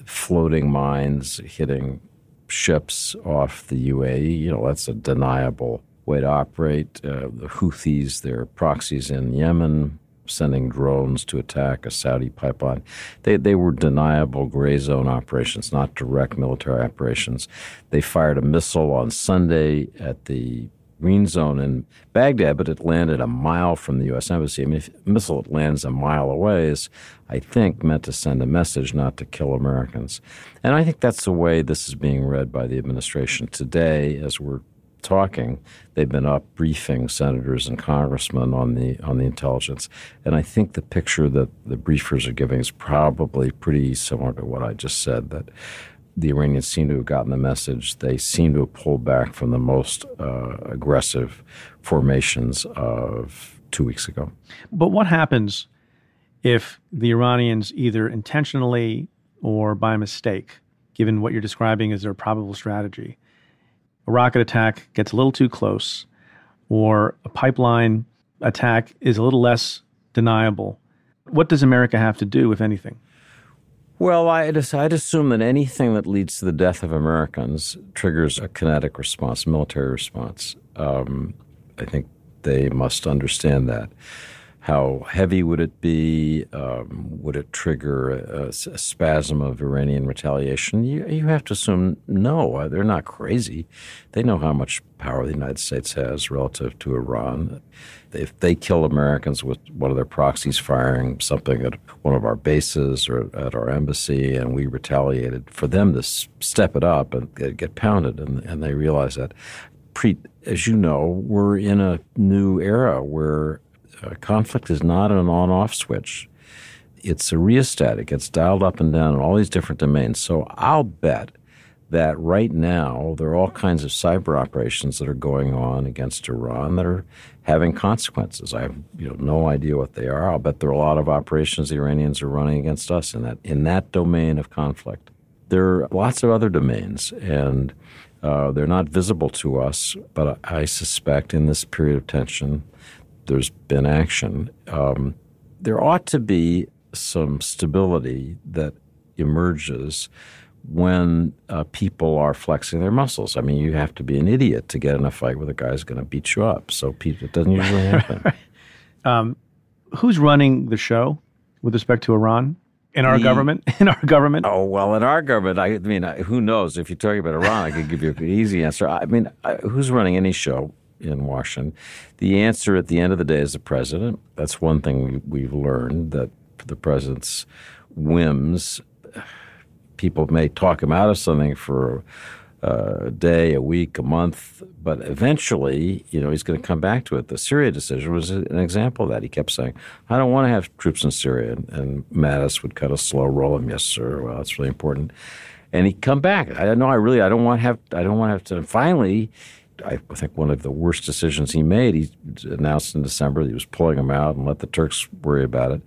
floating mines hitting ships off the UAE. You know, that's a deniable way to operate. Uh, the Houthis, their proxies in Yemen, sending drones to attack a Saudi pipeline. They, they were deniable gray zone operations, not direct military operations. They fired a missile on Sunday at the green zone in Baghdad, but it landed a mile from the U.S. Embassy. I mean, if a missile lands a mile away is, I think, meant to send a message, not to kill Americans. And I think that's the way this is being read by the administration today as we're talking. They've been up briefing senators and congressmen on the on the intelligence, and I think the picture that the briefers are giving is probably pretty similar to what I just said. That the Iranians seem to have gotten the message. They seem to have pulled back from the most uh, aggressive formations of two weeks ago. But what happens if the Iranians either intentionally or by mistake, given what you're describing as their probable strategy, a rocket attack gets a little too close, or a pipeline attack is a little less deniable? What does America have to do, if anything? Well, I'd, I'd assume that anything that leads to the death of Americans triggers a kinetic response, military response. Um, I think they must understand that. How heavy would it be? Um, would it trigger a, a, spasm of Iranian retaliation? You, you have to assume no. Uh, they're not crazy. They know how much power the United States has relative to Iran. If they kill Americans with one of their proxies firing something at one of our bases or at our embassy, and we retaliated, for them to step it up and get, pounded, and, and they realize that. As you know, we're in a new era where uh, conflict is not an on off switch. It's a rheostat. It gets dialed up and down in all these different domains. So I'll bet that right now there are all kinds of cyber operations that are going on against Iran that are having consequences. I have you know no idea what they are. I'll bet there are a lot of operations the Iranians are running against us in that in that domain of conflict. There are lots of other domains, and uh, they're not visible to us. But I suspect in this period of tension, there's been action. Um, there ought to be some stability that emerges when uh, people are flexing their muscles. I mean, you have to be an idiot to get in a fight with a guy who's going to beat you up. So it doesn't usually happen. um, who's running the show with respect to Iran? In our the, government? In our government? Oh, well, in our government, I mean, who knows? If you're talking about Iran, I could give you an easy answer. I mean, who's running any show? In Washington. The answer at the end of the day is the president. That's one thing we, have learned that the president's whims, people may talk him out of something for uh, a day, a week, a month, but eventually, you know, he's going to come back to it. The Syria decision was an example of that. He kept saying, "I don't want to have troops in Syria," and Mattis would kind of slow roll him. Yes, sir. Well, that's really important. And he'd come back. I know. I really. I don't want to have. I don't want to have to. Finally, I think one of the worst decisions he made. He announced in December that he was pulling them out and let the Turks worry about it.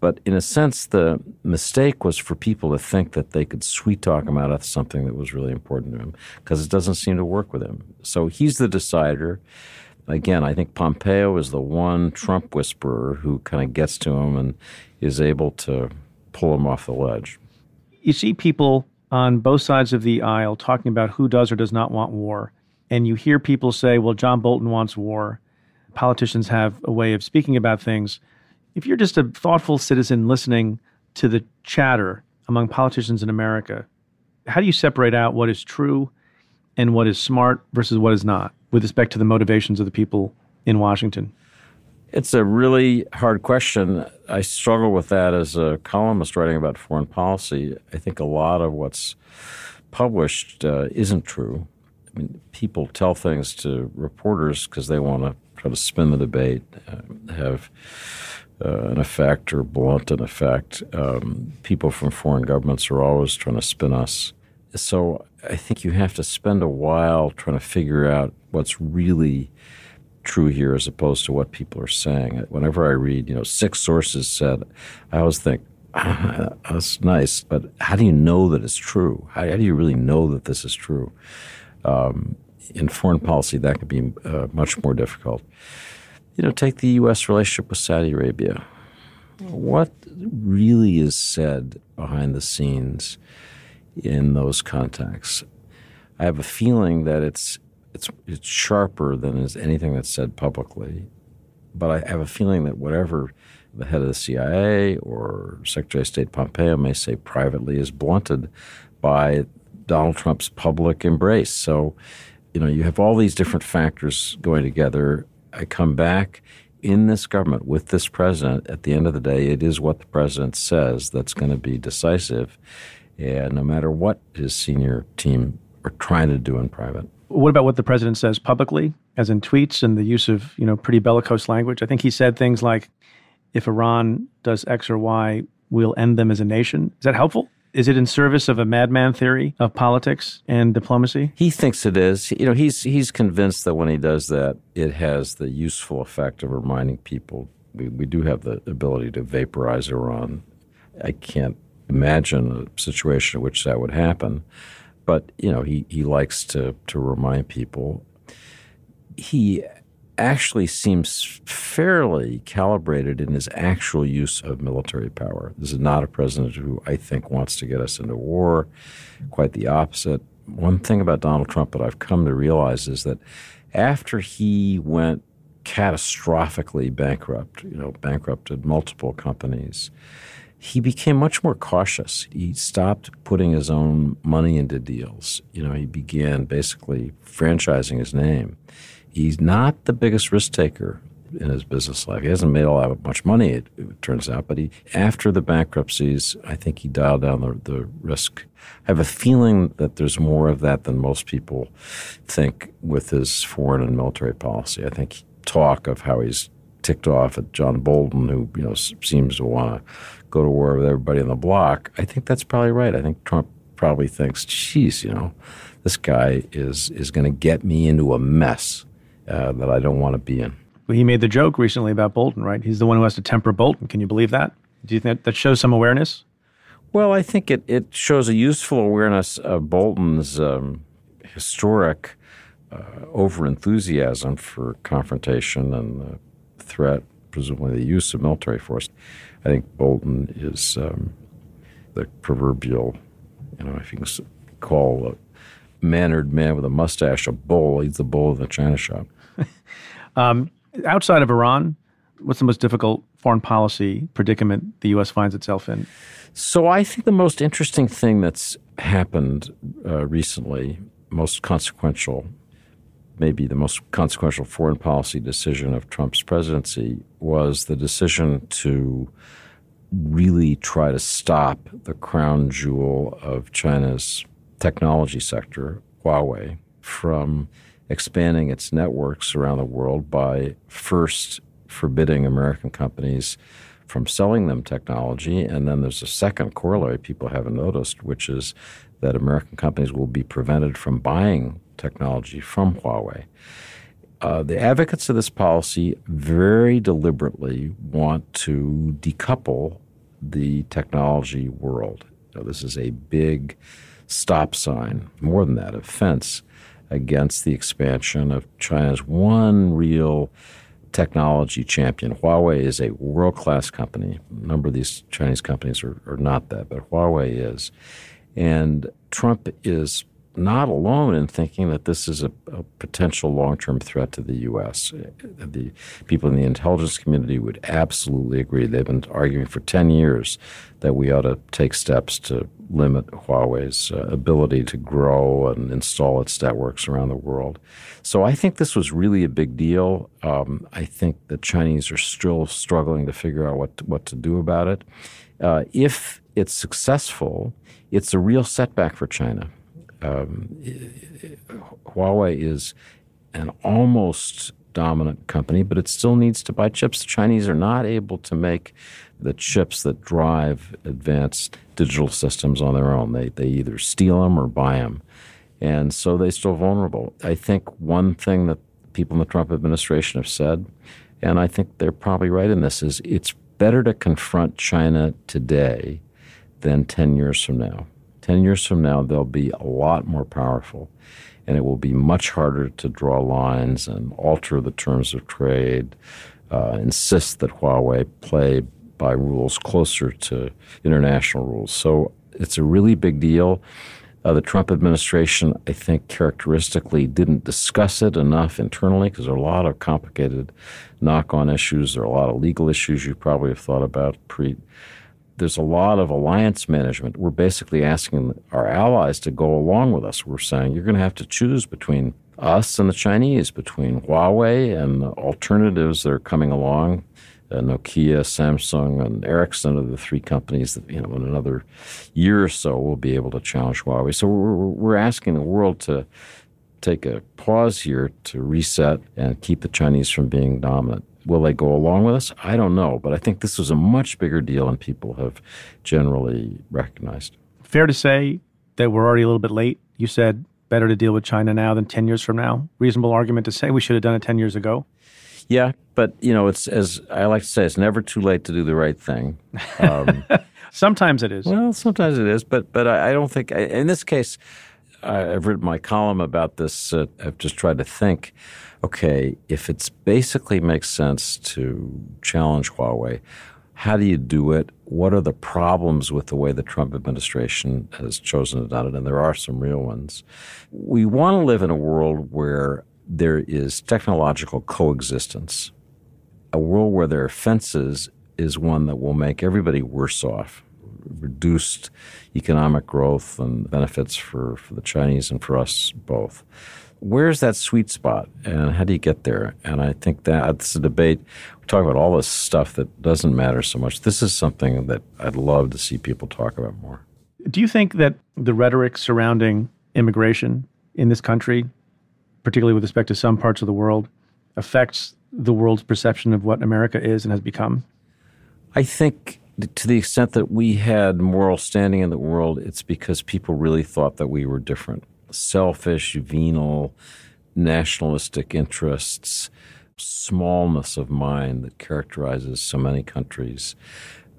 But in a sense, the mistake was for people to think that they could sweet talk him out of something that was really important to him because it doesn't seem to work with him. So he's the decider. Again, I think Pompeo is the one Trump whisperer who kind of gets to him and is able to pull him off the ledge. You see people on both sides of the aisle talking about who does or does not want war and you hear people say, well, John Bolton wants war. Politicians have a way of speaking about things. If you're just a thoughtful citizen listening to the chatter among politicians in America, how do you separate out what is true and what is smart versus what is not with respect to the motivations of the people in Washington? It's a really hard question. I struggle with that as a columnist writing about foreign policy. I think a lot of what's published uh, isn't true. I mean, people tell things to reporters because they want to try to spin the debate, uh, have uh, an effect or blunt an effect. Um, people from foreign governments are always trying to spin us. So I think you have to spend a while trying to figure out what's really true here as opposed to what people are saying. Whenever I read, you know, six sources said, I always think, ah, that's nice, but how do you know that it's true? How, how do you really know that this is true? Um, in foreign policy, that could be uh, much more difficult. You know, take the U.S. relationship with Saudi Arabia. What really is said behind the scenes in those contexts? I have a feeling that it's it's it's sharper than is anything that's said publicly. But I have a feeling that whatever the head of the CIA or Secretary of State Pompeo may say privately is blunted by Donald Trump's public embrace. So, you know, you have all these different factors going together. I come back in this government with this president. At the end of the day, it is what the president says that's going to be decisive. And no matter what his senior team are trying to do in private. What about what the president says publicly, as in tweets and the use of, you know, pretty bellicose language? I think he said things like, if Iran does X or Y, we'll end them as a nation. Is that helpful? Is it in service of a madman theory of politics and diplomacy? He thinks it is. You know, he's he's convinced that when he does that, it has the useful effect of reminding people we, we do have the ability to vaporize Iran. I can't imagine a situation in which that would happen. But, you know, he, he likes to, to remind people. He actually seems fairly calibrated in his actual use of military power. This is not a president who I think wants to get us into war, quite the opposite. One thing about Donald Trump that I've come to realize is that after he went catastrophically bankrupt, you know, bankrupted multiple companies, he became much more cautious. He stopped putting his own money into deals. You know, he began basically franchising his name. He's not the biggest risk taker in his business life. He hasn't made all that much money, it, it, turns out, but he after the bankruptcies, I think he dialed down the, the risk. I have a feeling that there's more of that than most people think with his foreign and military policy. I think talk of how he's ticked off at John Bolton, who you know seems to want to go to war with everybody on the block. I think that's probably right. I think Trump probably thinks, "Geez, you know, this guy is is going to get me into a mess." Uh, that I don't want to be in. Well, he made the joke recently about Bolton, right? He's the one who has to temper Bolton. Can you believe that? Do you think that shows some awareness? Well, I think it, it shows a useful awareness of Bolton's um, historic uh, overenthusiasm for confrontation and the threat, presumably the use of military force. I think Bolton is um, the proverbial, you know, if you can call mannered man with a mustache a bull. He's the bull of the china shop. um, outside of Iran, what's the most difficult foreign policy predicament the U.S. finds itself in? So I think the most interesting thing that's happened uh, recently, most consequential, maybe the most consequential foreign policy decision of Trump's presidency was the decision to really try to stop the crown jewel of China's technology sector, Huawei, from expanding its networks around the world by first forbidding American companies from selling them technology. And then there's a second corollary people haven't noticed, which is that American companies will be prevented from buying technology from Huawei. Uh, the advocates of this policy very deliberately want to decouple the technology world. Now, this is a big stop sign, more than that, a fence against the expansion of China's one real technology champion. Huawei is a world class company. A number of these Chinese companies are, are not that, but Huawei is. And Trump is not alone in thinking that this is a, a potential long term threat to the U.S. The people in the intelligence community would absolutely agree. They've been arguing for 10 years that we ought to take steps to limit Huawei's uh, ability to grow and install its networks around the world. So I think this was really a big deal. Um, I think the Chinese are still struggling to figure out what what to do about it. Uh, if it's successful, it's a real setback for China um, Huawei is an almost dominant company, but it still needs to buy chips. The Chinese are not able to make the chips that drive advanced digital systems on their own. They, they either steal them or buy them. And so they're still vulnerable. I think one thing that people in the Trump administration have said, and I think they're probably right in this, is it's better to confront China today than 10 years from now. 10 years from now, they'll be a lot more powerful, and it will be much harder to draw lines and alter the terms of trade, uh, insist that Huawei play by rules closer to international rules. So it's a really big deal. Uh, the Trump administration, I think, characteristically didn't discuss it enough internally because there are a lot of complicated knock on issues. There are a lot of legal issues you probably have thought about Preet. There's a lot of alliance management. We're basically asking our allies to go along with us. We're saying you're going to have to choose between us and the Chinese, between Huawei and alternatives that are coming along uh, Nokia, Samsung, and Ericsson are the three companies that, you know, in another year or so will be able to challenge Huawei. So we're, we're asking the world to take a pause here to reset and keep the Chinese from being dominant. Will they go along with us? I don't know, but I think this was a much bigger deal than people have generally recognized. Fair to say that we're already a little bit late. You said better to deal with China now than 10 years from now. Reasonable argument to say we should have done it 10 years ago. Yeah, but you know, it's as I like to say, it's never too late to do the right thing. Um, sometimes it is. Well, sometimes it is, but but I, I don't think in this case. I've written my column about this. Uh, I've just tried to think. Okay, if it basically makes sense to challenge Huawei, how do you do it? What are the problems with the way the Trump administration has chosen to do it? And there are some real ones. We want to live in a world where there is technological coexistence. A world where there are fences is one that will make everybody worse off. Reduced economic growth and benefits for, for the Chinese and for us both. Where's that sweet spot and how do you get there? And I think that's a debate. We talk about all this stuff that doesn't matter so much. This is something that I'd love to see people talk about more. Do you think that the rhetoric surrounding immigration in this country particularly with respect to some parts of the world, affects the world's perception of what America is and has become? I think to the extent that we had moral standing in the world, it's because people really thought that we were different. Selfish, venal, nationalistic interests, smallness of mind that characterizes so many countries.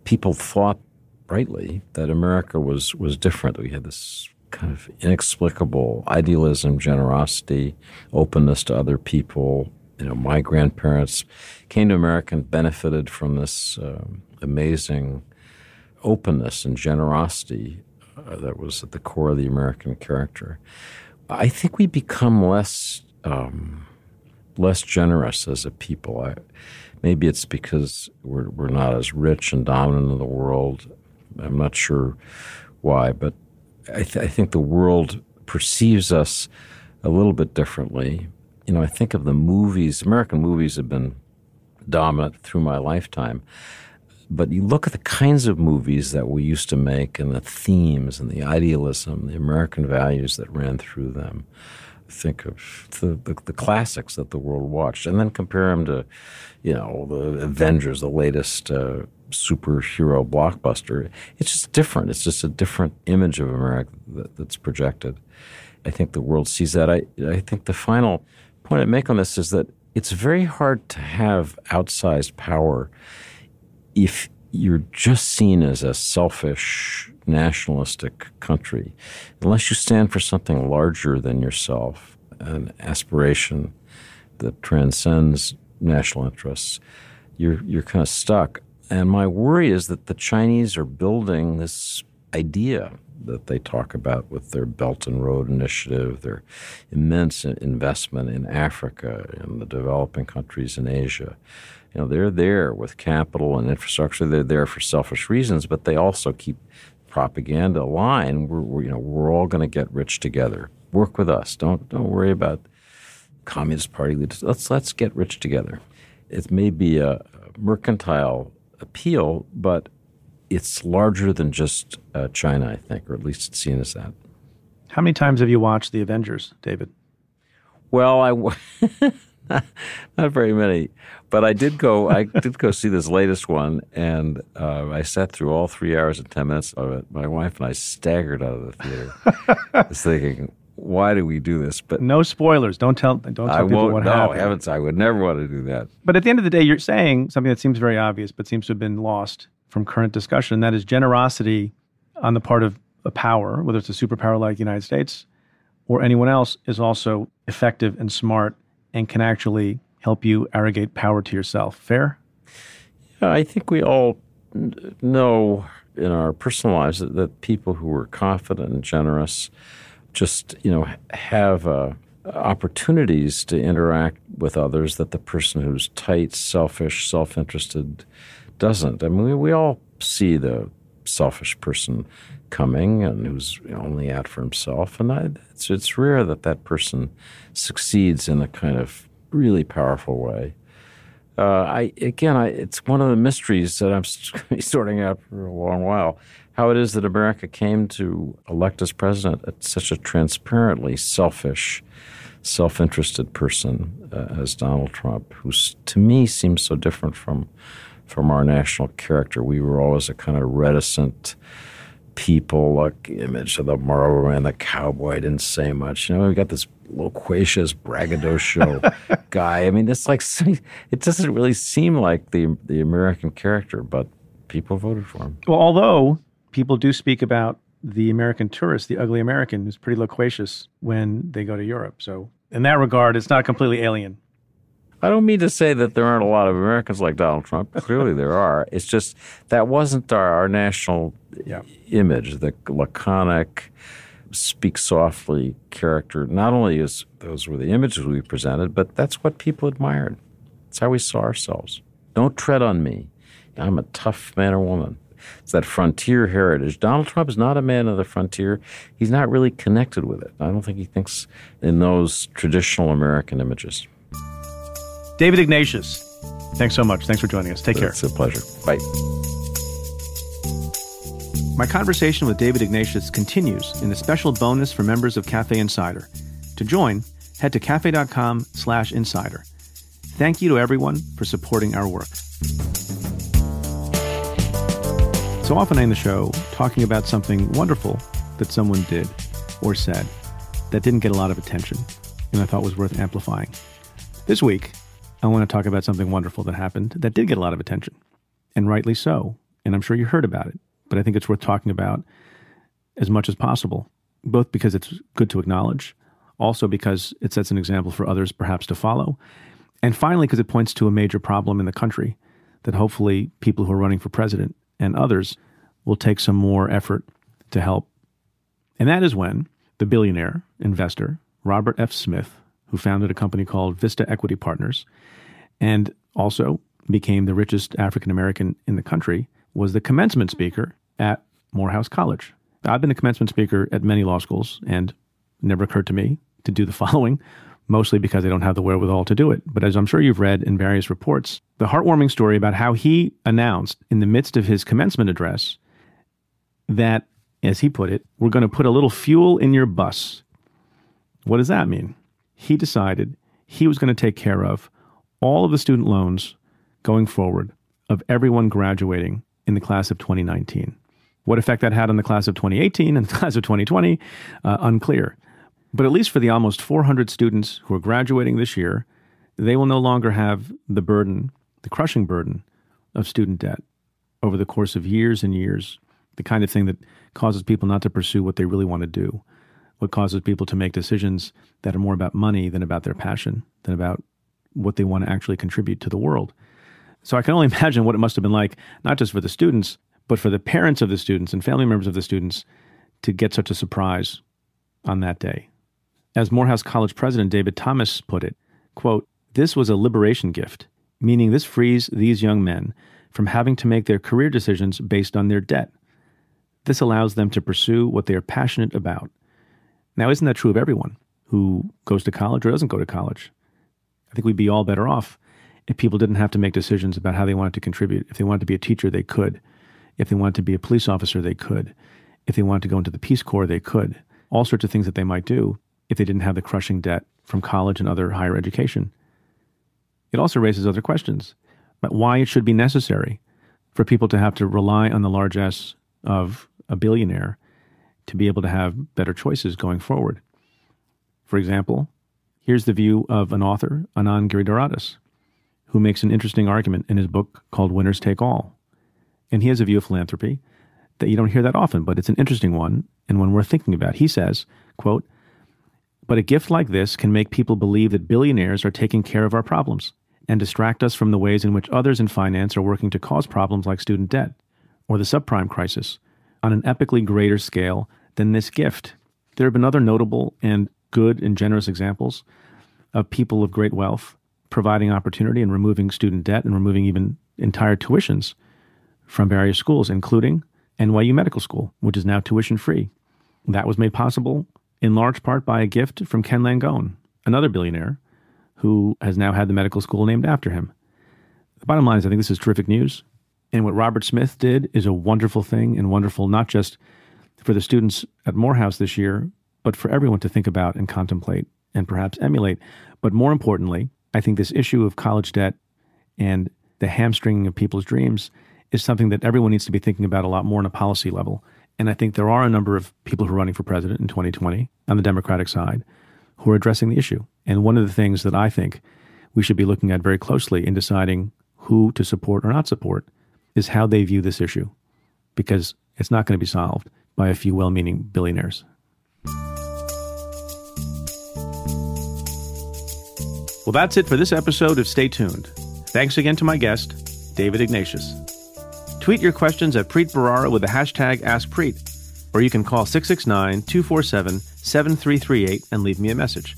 People thought rightly that America was was different. We had this kind of inexplicable idealism, generosity, openness to other people. You know, my grandparents came to America and benefited from this uh, amazing openness and generosity uh, that was at the core of the American character. I think we become less um, less generous as a people. I, maybe it's because we're we're not as rich and dominant in the world. I'm not sure why, but I, th- I think the world perceives us a little bit differently. You know, I think of the movies, American movies have been dominant through my lifetime. But you look at the kinds of movies that we used to make and the themes and the idealism, the American values that ran through them. Think of the, the, the classics that the world watched and then compare them to, you know, the Avengers, the latest uh, superhero blockbuster. It's just different. It's just a different image of America that, that's projected. I think the world sees that. I, I think the final point I make on this is that it's very hard to have outsized power if you're just seen as a selfish, nationalistic country, unless you stand for something larger than yourself, an aspiration that transcends national interests. You're you're kind of stuck. And my worry is that the Chinese are building this idea that they talk about with their Belt and Road Initiative, their immense investment in Africa and the developing countries in Asia. You know, they're there with capital and infrastructure. They're there for selfish reasons, but they also keep propaganda line. We're, we're you know we're all going to get rich together. Work with us. Don't don't worry about Communist Party leaders. Let's let's get rich together. It may be a mercantile appeal, but it's larger than just uh, China, I think, or at least it's seen as that. How many times have you watched The Avengers, David? Well, I not, not very many, but I did go. I did go see this latest one, and uh, I sat through all three hours and ten minutes of it. My wife and I staggered out of the theater, just thinking, why do we do this? But no spoilers. Don't tell. Don't tell I people what no, happened. No, heavens, I would never want to do that. But at the end of the day, you're saying something that seems very obvious, but seems to have been lost from current discussion. And That is generosity on the part of a power, whether it's a superpower like the United States or anyone else, is also effective and smart and can actually help you arrogate power to yourself. Fair? Yeah, I think we all know in our personal lives that, that people who are confident and generous just, you know, have uh, opportunities to interact with others that the person who's tight, selfish, self interested doesn't. I mean, we, we all see the selfish person coming and who's only out for himself. And I, it's, it's rare that that person succeeds in a kind of really powerful way. Uh, I again, I, it's one of the mysteries that I'm sorting out for a long while. How it is that America came to elect as president such a transparently selfish, self-interested person uh, as Donald Trump, who to me seems so different from from our national character. We were always a kind of reticent people, like image of the Marlboro Man, the cowboy didn't say much. You know, we got this loquacious braggadocio guy. I mean, it's like it doesn't really seem like the the American character, but people voted for him. Well, although people do speak about the American tourist, the ugly American, who's pretty loquacious when they go to Europe. So in that regard, it's not completely alien. I don't mean to say that there aren't a lot of Americans like Donald Trump. Clearly, there are. It's just that wasn't our, our national yeah. image, the laconic, speak softly character. Not only is those were the images we presented, but that's what people admired. It's how we saw ourselves. Don't tread on me. I'm a tough man or woman. It's that frontier heritage. Donald Trump is not a man of the frontier. He's not really connected with it. I don't think he thinks in those traditional American images. David Ignatius, thanks so much. Thanks for joining us. Take care. It's a pleasure. Bye. My conversation with David Ignatius continues in a special bonus for members of Cafe Insider. To join, head to cafe.com slash insider. Thank you to everyone for supporting our work. So often I end the show talking about something wonderful that someone did or said that didn't get a lot of attention and I thought was worth amplifying. This week, I want to talk about something wonderful that happened that did get a lot of attention, and rightly so. And I'm sure you heard about it, but I think it's worth talking about as much as possible, both because it's good to acknowledge, also because it sets an example for others perhaps to follow, and finally because it points to a major problem in the country that hopefully people who are running for president and others will take some more effort to help. And that is when the billionaire investor, Robert F. Smith, who founded a company called Vista Equity Partners and also became the richest African American in the country, was the commencement speaker at Morehouse College. I've been a commencement speaker at many law schools, and never occurred to me to do the following, mostly because I don't have the wherewithal to do it. But as I'm sure you've read in various reports, the heartwarming story about how he announced in the midst of his commencement address that, as he put it, we're going to put a little fuel in your bus. What does that mean? He decided he was going to take care of all of the student loans going forward of everyone graduating in the class of 2019. What effect that had on the class of 2018 and the class of 2020, uh, unclear. But at least for the almost 400 students who are graduating this year, they will no longer have the burden, the crushing burden of student debt over the course of years and years, the kind of thing that causes people not to pursue what they really want to do what causes people to make decisions that are more about money than about their passion, than about what they want to actually contribute to the world. So I can only imagine what it must have been like, not just for the students, but for the parents of the students and family members of the students to get such a surprise on that day. As Morehouse College president David Thomas put it, quote, this was a liberation gift, meaning this frees these young men from having to make their career decisions based on their debt. This allows them to pursue what they are passionate about now, isn't that true of everyone who goes to college or doesn't go to college? I think we'd be all better off if people didn't have to make decisions about how they wanted to contribute. If they wanted to be a teacher, they could. If they wanted to be a police officer, they could. If they wanted to go into the Peace Corps, they could. All sorts of things that they might do if they didn't have the crushing debt from college and other higher education. It also raises other questions about why it should be necessary for people to have to rely on the largesse of a billionaire to be able to have better choices going forward. For example, here's the view of an author, Anand Giridharadas, who makes an interesting argument in his book called Winners Take All. And he has a view of philanthropy that you don't hear that often, but it's an interesting one and one worth thinking about. He says, quote, but a gift like this can make people believe that billionaires are taking care of our problems and distract us from the ways in which others in finance are working to cause problems like student debt. or the subprime crisis on an epically greater scale than this gift. There have been other notable and good and generous examples of people of great wealth providing opportunity and removing student debt and removing even entire tuitions from various schools, including NYU Medical School, which is now tuition free. That was made possible in large part by a gift from Ken Langone, another billionaire who has now had the medical school named after him. The bottom line is, I think this is terrific news. And what Robert Smith did is a wonderful thing and wonderful not just for the students at Morehouse this year, but for everyone to think about and contemplate and perhaps emulate. But more importantly, I think this issue of college debt and the hamstringing of people's dreams is something that everyone needs to be thinking about a lot more on a policy level. And I think there are a number of people who are running for president in 2020 on the Democratic side who are addressing the issue. And one of the things that I think we should be looking at very closely in deciding who to support or not support is how they view this issue, because it's not going to be solved by a few well meaning billionaires. Well, that's it for this episode of Stay Tuned. Thanks again to my guest, David Ignatius. Tweet your questions at Preet Bharara with the hashtag AskPreet, or you can call 669 247 7338 and leave me a message.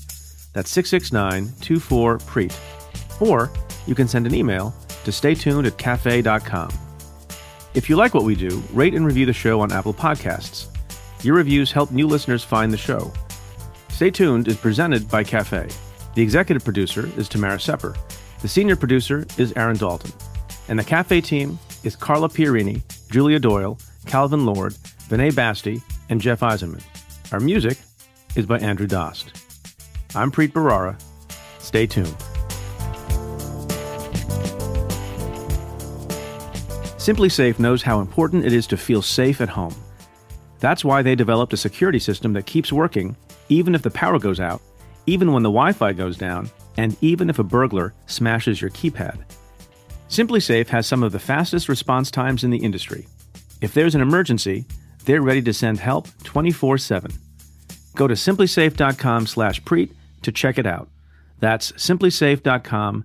That's 669 24 Preet. Or you can send an email to staytuned at cafe.com. If you like what we do, rate and review the show on Apple Podcasts. Your reviews help new listeners find the show. Stay Tuned is presented by Cafe. The executive producer is Tamara Sepper. The senior producer is Aaron Dalton. And the Cafe team is Carla Pierini, Julia Doyle, Calvin Lord, Vinay Basti, and Jeff Eisenman. Our music is by Andrew Dost. I'm Preet Bharara. Stay tuned. SimpliSafe knows how important it is to feel safe at home. That's why they developed a security system that keeps working even if the power goes out, even when the Wi Fi goes down, and even if a burglar smashes your keypad. SimpliSafe has some of the fastest response times in the industry. If there's an emergency, they're ready to send help 24 7. Go to simplisafe.com slash preet to check it out. That's simplisafe.com